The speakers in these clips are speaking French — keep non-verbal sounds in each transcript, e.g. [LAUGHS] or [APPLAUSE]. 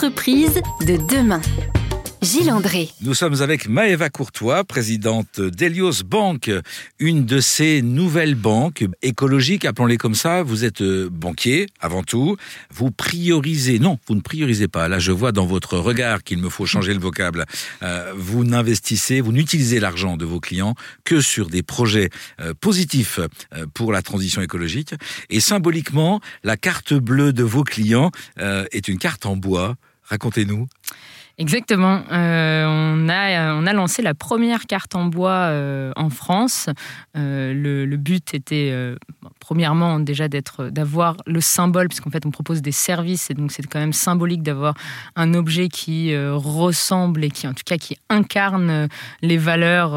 De demain. Gilles André. Nous sommes avec Maëva Courtois, présidente d'Elios Bank, une de ces nouvelles banques écologiques, appelons-les comme ça. Vous êtes euh, banquier avant tout. Vous priorisez, non, vous ne priorisez pas. Là, je vois dans votre regard qu'il me faut changer le vocable. Euh, vous n'investissez, vous n'utilisez l'argent de vos clients que sur des projets euh, positifs pour la transition écologique. Et symboliquement, la carte bleue de vos clients est une carte en bois. Racontez-nous. Exactement. Euh, on, a, on a lancé la première carte en bois euh, en France. Euh, le, le, but était, premièrement, déjà d'être, d'avoir le symbole, puisqu'en fait, on propose des services, et donc c'est quand même symbolique d'avoir un objet qui ressemble et qui, en tout cas, qui incarne les valeurs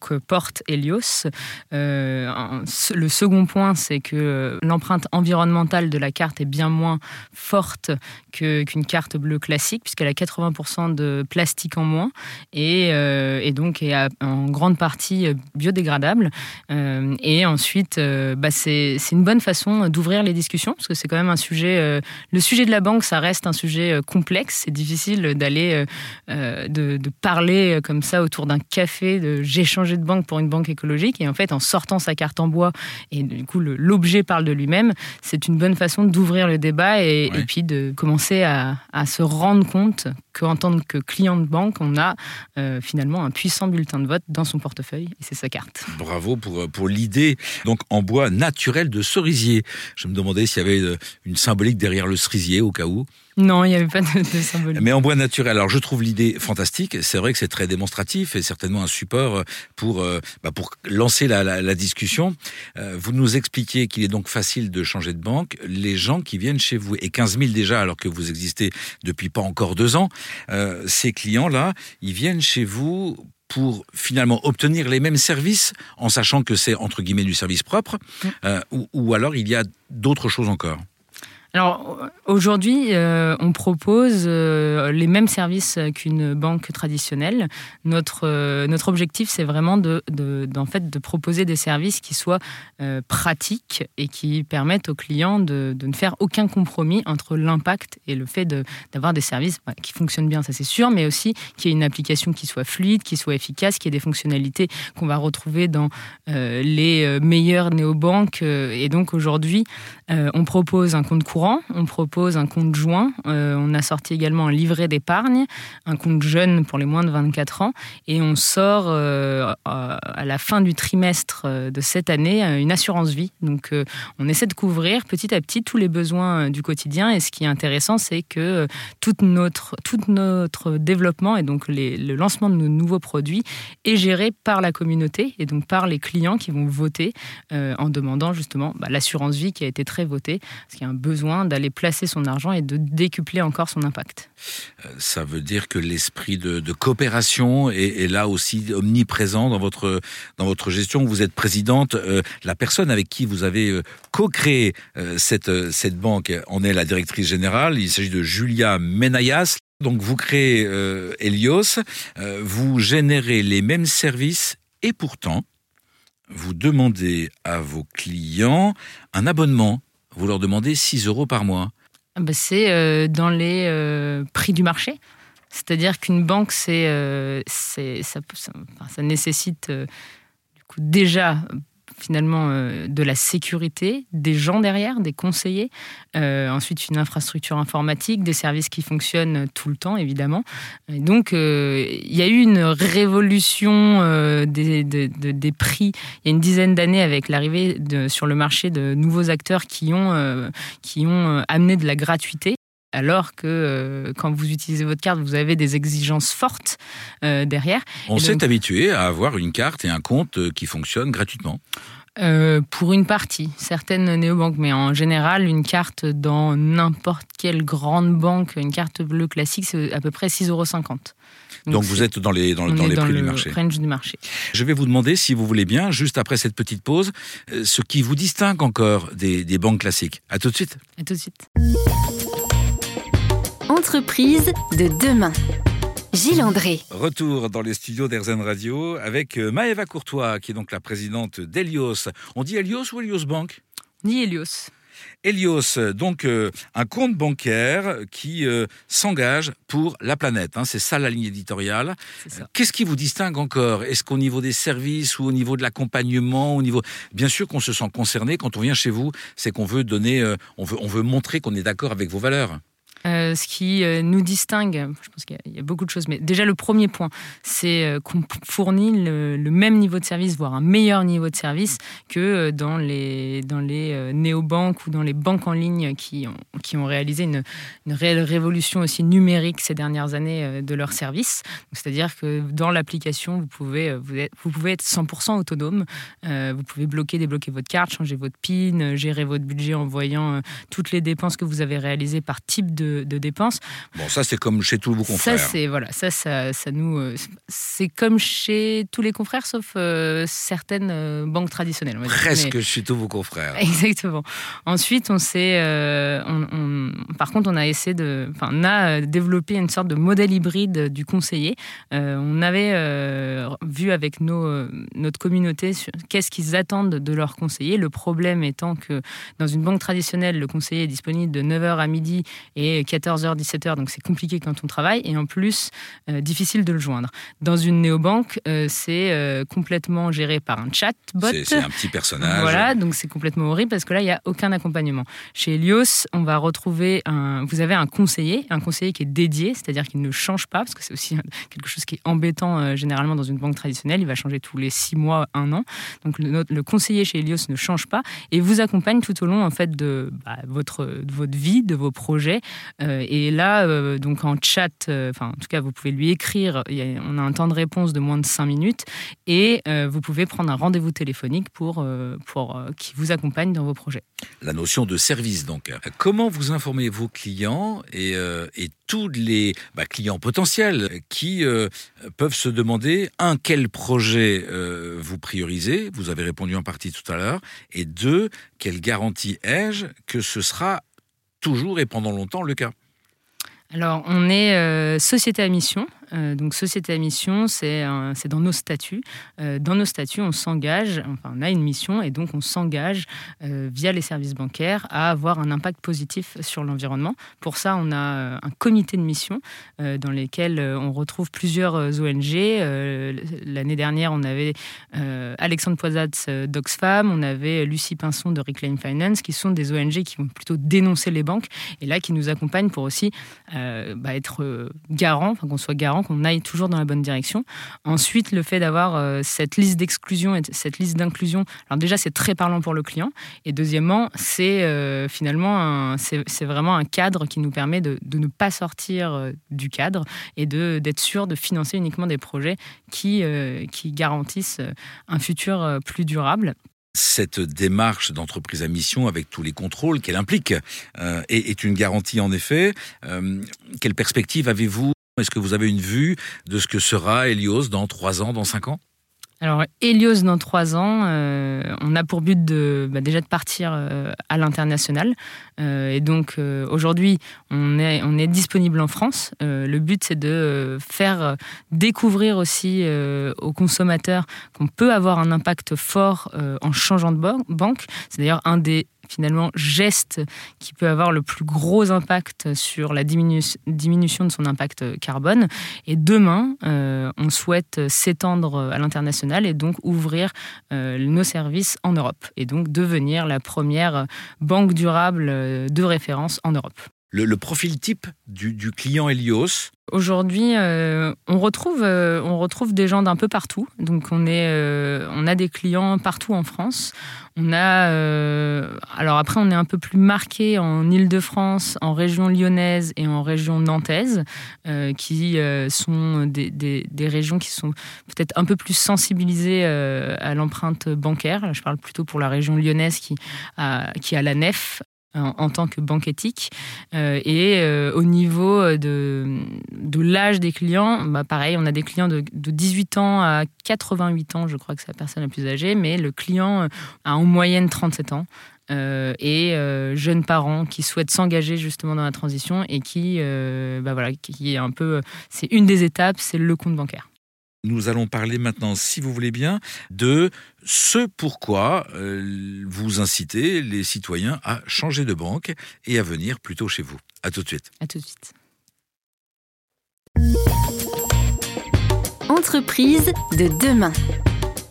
que porte Helios. Le second point, c'est que l'empreinte environnementale de la carte est bien moins forte qu'une carte bleue classique, puisqu'elle a 80% de plastique en moins et, euh, et donc est en grande partie biodégradable. Euh, et ensuite, euh, bah c'est une bonne façon d'ouvrir les discussions parce que c'est quand même un sujet. Euh, le sujet de la banque, ça reste un sujet euh, complexe. C'est difficile d'aller euh, de, de, parler comme ça autour d'un café. De j'ai changé de banque pour une banque écologique et en fait, en sortant sa carte en bois et du coup l'objet parle de lui-même, c'est une bonne façon d'ouvrir le débat et, ouais. et, puis de commencer à, à se rendre compte qu'en tant que client de banque, on a euh, finalement un puissant bulletin de vote dans son portefeuille et c'est sa carte. Bravo pour, pour l'idée. Donc en bois naturel de cerisier. Je me demandais s'il y avait euh, une symbolique derrière le cerisier au cas où. Non, il n'y avait pas de, de, symbolique. Mais en bois naturel. Alors je trouve l'idée fantastique. C'est vrai que c'est très démonstratif et certainement un support pour, euh, bah, pour lancer la, la, la discussion. Euh, vous nous expliquiez qu'il est donc facile de changer de banque. Les gens qui viennent chez vous, et 15 000 déjà alors que vous existez depuis pas encore deux ans, euh, ces clients-là, ils viennent chez vous pour finalement obtenir les mêmes services en sachant que c'est entre guillemets du service propre, euh, ou, ou alors il y a d'autres choses encore alors aujourd'hui, euh, on propose euh, les mêmes services qu'une banque traditionnelle. Notre, euh, notre objectif, c'est vraiment de, de, en fait, de proposer des services qui soient pratiques et qui permettent aux clients de, de ne faire aucun compromis entre l'impact et le fait d'avoir des services bah, qui fonctionnent bien, ça c'est sûr, mais aussi qu'il y ait une application qui soit fluide, qui soit efficace, qui ait des fonctionnalités qu'on va retrouver dans les meilleures néobanques. Et donc aujourd'hui, on propose un compte courant on propose un compte joint. Euh, on a sorti également un livret d'épargne, un compte jeune pour les moins de 24 ans. Et on sort euh, à la fin du trimestre euh, de cette année une assurance vie. Donc on essaie de couvrir petit à petit tous les besoins du quotidien. Et ce qui est intéressant, c'est que tout notre, tout notre développement et donc le lancement de nos nouveaux produits est géré par la communauté et donc par les clients qui vont voter en demandant justement bah, l'assurance vie qui a été très votée, parce qu'il y a un besoin d'aller placer son argent et de décupler encore son impact. Euh, ça veut dire que l'esprit de, coopération est, là aussi omniprésent dans votre, dans votre gestion. Vous êtes présidente. Euh, la personne avec qui vous avez euh, co-créé cette, cette banque en est la directrice générale. Il s'agit de Julia Menayas. Donc vous créez euh, Helios, vous générez les mêmes services et pourtant, vous demandez à vos clients un abonnement vous leur demandez 6 euros par mois. Ah bah c'est euh, dans les euh, prix du marché. C'est-à-dire qu'une banque, c'est, euh, ça, ça, ça, nécessite du coup, déjà finalement euh, de la sécurité, des gens derrière, des conseillers, euh, ensuite une infrastructure informatique, des services qui fonctionnent tout le temps évidemment. Donc euh, il y a eu une révolution euh, des, des, prix il y a une dizaine d'années avec l'arrivée sur le marché de nouveaux acteurs qui ont, euh, qui ont amené de la gratuité alors que euh, quand vous utilisez votre carte, vous avez des exigences fortes euh, derrière. On s'est donc... habitué à avoir une carte et un compte euh, qui fonctionnent gratuitement. Euh, pour une partie, certaines néobanques, mais en général, une carte dans n'importe quelle grande banque, une carte bleue classique, c'est à peu près 6,50 euros. Donc, Donc vous êtes dans les, dans, dans les dans prix le du marché. range du marché. Je vais vous demander, si vous voulez bien, juste après cette petite pause, ce qui vous distingue encore des, des banques classiques. À tout de suite. À tout de suite. Entreprise de demain. Gilles André. Retour dans les studios d'Airzen Radio avec euh, Maëva Courtois, qui est donc la présidente d'Elios. On dit Elios ou Elios Bank? Ni Helios. Helios, donc euh, un compte bancaire qui euh, s'engage pour la planète. Hein, c'est ça la ligne éditoriale. Qu'est-ce qui vous distingue encore? Est-ce qu'au niveau des services ou au niveau de l'accompagnement, au niveau, bien sûr qu'on se sent concerné quand on vient chez vous, c'est qu'on veut donner, euh, on veut, on veut montrer qu'on est d'accord avec vos valeurs. Euh, ce qui euh, nous distingue, je pense qu'il y, a beaucoup de choses, mais déjà le premier point, c'est euh, qu'on fournit le, même niveau de service, voire un meilleur niveau de service que dans les, dans les néobanques ou dans les banques en ligne qui ont, qui ont réalisé une, réelle révolution aussi numérique ces dernières années de leurs services. C'est-à-dire que dans l'application, vous pouvez, vous, pouvez être 100% autonome. vous pouvez bloquer, débloquer votre carte, changer votre PIN, gérer votre budget en voyant toutes les dépenses que vous avez réalisées par type de de, dépenses. Bon, ça c'est comme chez tous vos confrères. Ça c'est voilà, ça, ça, ça nous, euh, c'est comme chez tous les confrères sauf euh, certaines euh, banques traditionnelles. Presque chez tous vos confrères. [LAUGHS] Exactement. Ensuite, on s'est, on, par contre, on a essayé de, enfin, on a développé une sorte de modèle hybride du conseiller. on avait vu avec nos, notre communauté qu'est-ce qu'ils attendent de leur conseiller. Le problème étant que dans une banque traditionnelle, le conseiller est disponible de 9h à midi et 14h, 17h, donc c'est compliqué quand on travaille, et en plus, euh, difficile de le joindre. Dans une néobanque, euh, c'est euh, complètement géré par un chatbot. C'est un petit personnage. Voilà, donc c'est complètement horrible parce que là, il n'y a aucun accompagnement. Chez Helios, on va retrouver un. Vous avez un conseiller, un conseiller qui est dédié, c'est-à-dire qu'il ne change pas, parce que c'est aussi quelque chose qui est embêtant généralement dans une banque traditionnelle. Il va changer tous les six mois, un an. Donc le, le conseiller chez Helios ne change pas et vous accompagne tout au long en fait de, bah, votre, de votre vie, de vos projets, euh, et là, euh, donc en chat, euh, enfin en tout cas, vous pouvez lui écrire. on a un temps de réponse de moins de 5 minutes et vous pouvles prendre un rendez-vous téléphonique pour, pour qui vous accompagne dans vos projets. La notion de service, donc. Comment vous informez vos clients et, et tous les bah, clients potentiels qui peuvent se demander, un, quel projet vous priorisez? Vous avez répondu en partie tout à l'heure. Et deux, quelle garantie ai-je que ce sera toujours et pendant longtemps le cas alors, on est euh, société à mission. Euh, donc, société à mission, c'est dans nos statuts. Euh, dans nos statuts, on s'engage, enfin, on a une mission et donc on s'engage via les services bancaires à avoir un impact positif sur l'environnement. Pour ça, on a un comité de mission dans lequel on retrouve plusieurs ONG. L'année dernière, on avait Alexandre Poisat d'Oxfam, on avait Lucie Pinson de Reclaim Finance, qui sont des ONG qui vont plutôt dénoncer les banques et là qui nous accompagnent pour aussi euh, bah, être euh, garant, enfin, qu'on soit garant, qu'on aille toujours dans la bonne direction. Ensuite, le fait d'avoir euh, cette liste d'exclusion et cette liste d'inclusion, alors déjà, c'est très parlant pour le client. Et deuxièmement, c'est finalement c'est vraiment un cadre qui nous permet de, de ne pas sortir du cadre et d'être sûr de financer uniquement des projets qui, qui garantissent un futur plus durable cette démarche d'entreprise à mission avec tous les contrôles qu'elle implique euh, est, une garantie en effet. Euh, quelle perspective avez-vous Est-ce que vous avez une vue de ce que sera Helios dans trois ans, dans cinq ans? Alors, Helios, dans trois ans, euh, on a pour but de, bah, déjà de partir euh, à l'international. Euh, et donc, aujourd'hui, on est, on est disponible en France. le but, c'est de faire découvrir aussi aux consommateurs qu'on peut avoir un impact fort en changeant de banque. C'est d'ailleurs un des finalement geste qui peut avoir le plus gros impact sur la diminution de son impact carbone. Et demain, euh, on souhaite s'étendre à l'international et donc ouvrir euh, nos services en Europe et donc devenir la première banque durable de référence en Europe. Le, profil type du, client Helios, Aujourd'hui, euh, on, retrouve, on retrouve des gens d'un peu partout. Donc, on, est, on a des clients partout en France. On a, euh, alors après, on est un peu plus marqué en Île-de-France, en région lyonnaise et en région nantaise, euh, qui euh, sont des, des, régions qui sont peut-être un peu plus sensibilisées à l'empreinte bancaire. Je parle plutôt pour la région lyonnaise qui a, qui a la nef en, tant que banque éthique. Euh, et euh, au niveau de, de l'âge des clients, bah pareil, on a des clients de, de, 18 ans à 88 ans, je crois que c'est la personne la plus âgée, mais le client a en moyenne 37 ans. Euh, et jeunes parents qui souhaitent s'engager justement dans la transition et qui, bah qui est un peu, c'est une des étapes, c'est le compte bancaire. Nous allons parler maintenant, si vous voulez bien, de ce pourquoi euh, vous incitez les citoyens à changer de banque et à venir plutôt chez vous. À tout de suite. Tout de suite. Entreprise de demain.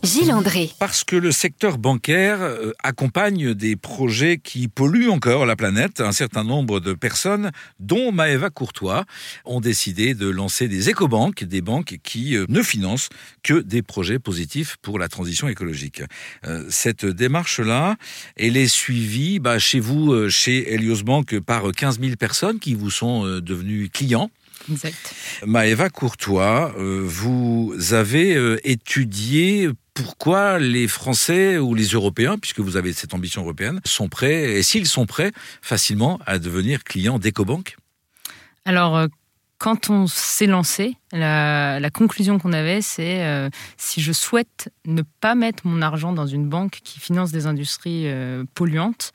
Gilles André. Parce que le secteur bancaire euh, accompagne des projets qui polluent encore la planète. Un certain nombre de personnes, dont Maëva Courtois, ont décidé de lancer des écobanques, des banques qui euh, ne financent que des projets positifs pour la transition écologique. Euh, cette démarche-là, elle est suivie bah, chez vous, chez Helios Bank, par 15 000 personnes qui vous sont devenues clients. Exact. Maëva Courtois, vous avez étudié pourquoi les Français ou les Européens, puisque vous avez cette ambition européenne, sont prêts, et s'ils sont prêts, facilement à devenir clients d'EcoBank? Alors, euh, quand on s'est lancé, la, conclusion qu'on avait, c'est euh, si je souhaite ne pas mettre mon argent dans une banque qui finance des industries euh, polluantes,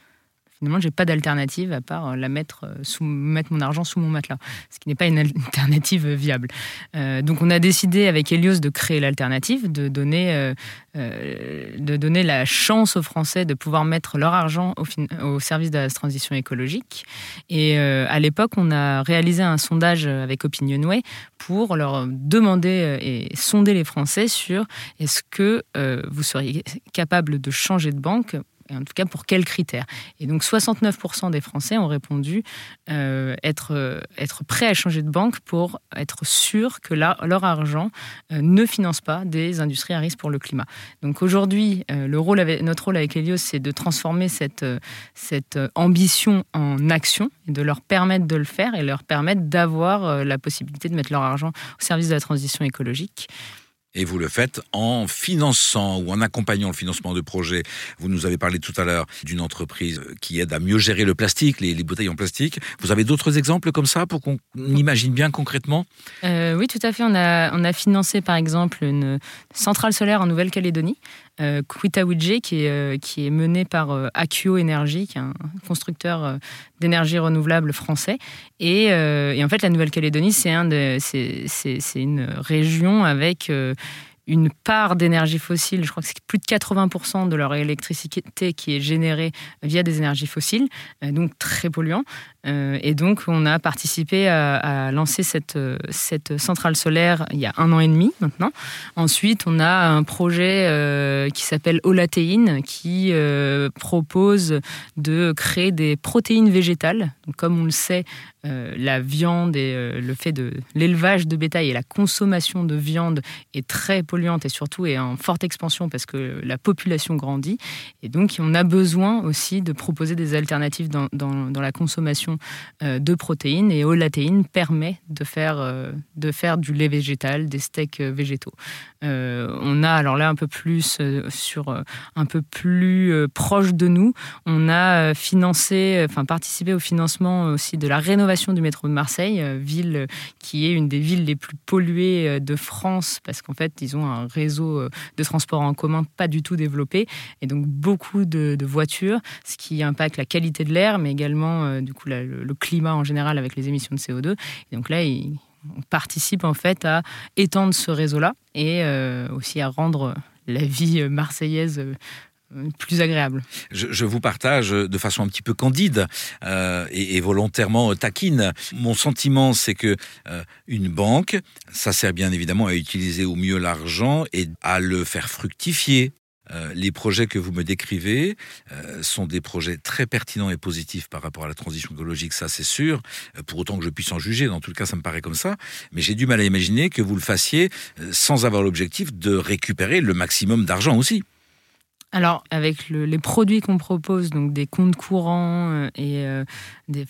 finalement, j'ai pas d'alternative à part euh, la mettre, euh, sous, mettre mon argent sous mon matelas, ce qui n'est pas une alternative viable. Euh, donc, on a décidé avec Helios de créer l'alternative, de donner, de donner la chance aux Français de pouvoir mettre leur argent au, au service de la transition écologique. Et à l'époque, on a réalisé un sondage avec Opinionway pour leur demander et sonder les Français sur est-ce que vous seriez capable de changer de banque en tout cas pour quels critères? Et donc 69% des Français ont répondu euh, être, euh, être prêts à changer de banque pour être sûr que leur argent euh, ne finance pas des industries à risque pour le climat. Donc aujourd'hui, notre rôle avec Helios, c'est de transformer cette, cette ambition en action et de leur permettre de le faire et leur permettre d'avoir la possibilité de mettre leur argent au service de la transition écologique. Et vous le faites en finançant ou en accompagnant le financement de projets. Vous nous avez parlé tout à l'heure d'une entreprise qui aide à mieux gérer le plastique, les, bouteilles en plastique. Vous avez d'autres exemples comme ça pour qu'on imagine bien concrètement? Euh, Oui, tout à fait. On a, on a financé par exemple une centrale solaire en Nouvelle-Calédonie euh, qui est, euh, qui est mené par euh, Accio Energy, qui est un constructeur euh, d'énergie renouvelable français. Et, et, en fait, la Nouvelle-Calédonie, c'est un une région avec une part d'énergie fossile, je crois que c'est plus de 80% de leur électricité qui est générée via des énergies fossiles, euh, donc très polluant. Euh, et donc, on a participé à, lancer cette, cette centrale solaire il y a un an et demi maintenant. Ensuite, on a un projet euh, qui s'appelle Olatéine, qui propose de créer des protéines végétales. Donc, comme on le sait, la viande et le fait de l'élevage de bétail et la consommation de viande est très polluante et surtout est en forte expansion parce que la population grandit. Et donc, on a besoin aussi de proposer des alternatives dans, dans, la consommation euh, de protéines. Et Olatéine permet de faire, euh, de faire du lait végétal, des steaks euh, végétaux. on a, alors là, un peu plus sur un peu plus proche de nous, on a financé, enfin participé au financement aussi de la rénovation du métro de Marseille, ville qui est une des villes les plus polluées de France parce qu'en fait, ils ont un réseau euh, de transport en commun pas du tout développé et donc beaucoup de, voitures, ce qui impacte la qualité de l'air, mais également euh, du coup le, climat en général avec les émissions de CO2. Et donc là, on participe en fait à étendre ce réseau-là et euh, aussi à rendre la vie marseillaise plus agréable. Je, vous partage de façon un petit peu candide euh, et, volontairement taquine. Mon sentiment, c'est que euh, une banque, ça sert bien évidemment à utiliser au mieux l'argent et à le faire fructifier. Euh, les projets que vous me décrivez sont des projets très pertinents et positifs par rapport à la transition écologique, ça c'est sûr, pour autant que je puisse en juger, dans tout le cas ça me paraît comme ça, mais j'ai du mal à imaginer que vous le fassiez sans avoir l'objectif de récupérer le maximum d'argent aussi. Alors, avec les produits qu'on propose, donc des comptes courants euh, et euh, des,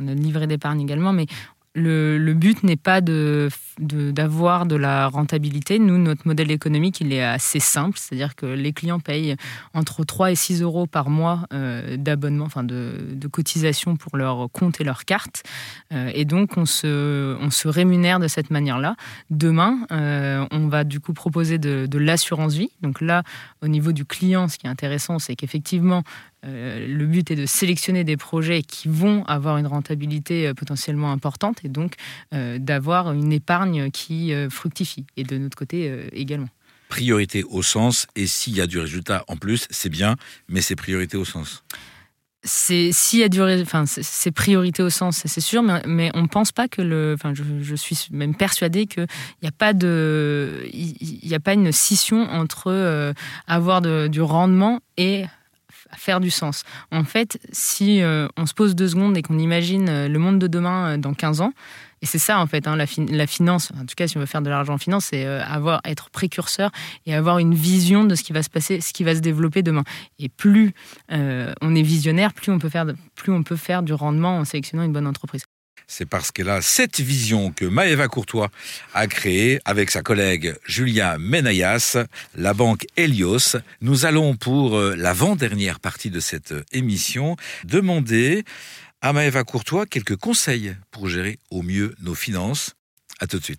on a livré d'épargne également, mais le, but n'est pas de, d'avoir de, la rentabilité. Nous, notre modèle économique, il est assez simple, c'est-à-dire que les clients payent entre 3 et 6 euros par mois euh, d'abonnement, enfin de, cotisation pour leur compte et leur carte. Euh, et donc, on se, rémunère de cette manière-là. Demain, euh, on va du coup proposer de l'assurance vie. Donc là, au niveau du client, ce qui est intéressant, c'est qu'effectivement, le but est de sélectionner des projets qui vont avoir une rentabilité potentiellement importante et donc d'avoir une épargne qui fructifie. Et de notre côté également priorité au sens, et s'il y a du résultat en plus, c'est bien, mais c'est priorité au sens c'est s'il y a du enfin c'est priorité au sens c'est sûr mais, mais on pense pas que le enfin je, suis même persuadée que il n'y a pas de il a pas une scission entre euh, avoir du rendement et faire du sens. En fait, si euh, on se pose deux secondes et qu'on imagine euh, le monde de demain dans 15 ans, et c'est ça, en fait, hein, la, finance, en tout cas, si on veut faire de l'argent en finance, c'est euh, avoir, être précurseur et avoir une vision de ce qui va se passer, ce qui va se développer demain. Et plus euh, on est visionnaire, plus on, peut faire, plus on peut faire du rendement en sélectionnant une bonne entreprise. C'est parce qu'elle a cette vision que Maëva Courtois a créée avec sa collègue Julia Menayas, la banque Helios. Nous allons pour euh, l'avant-dernière partie de cette émission demander à Maëva Courtois quelques conseils pour gérer au mieux nos finances. À tout de suite.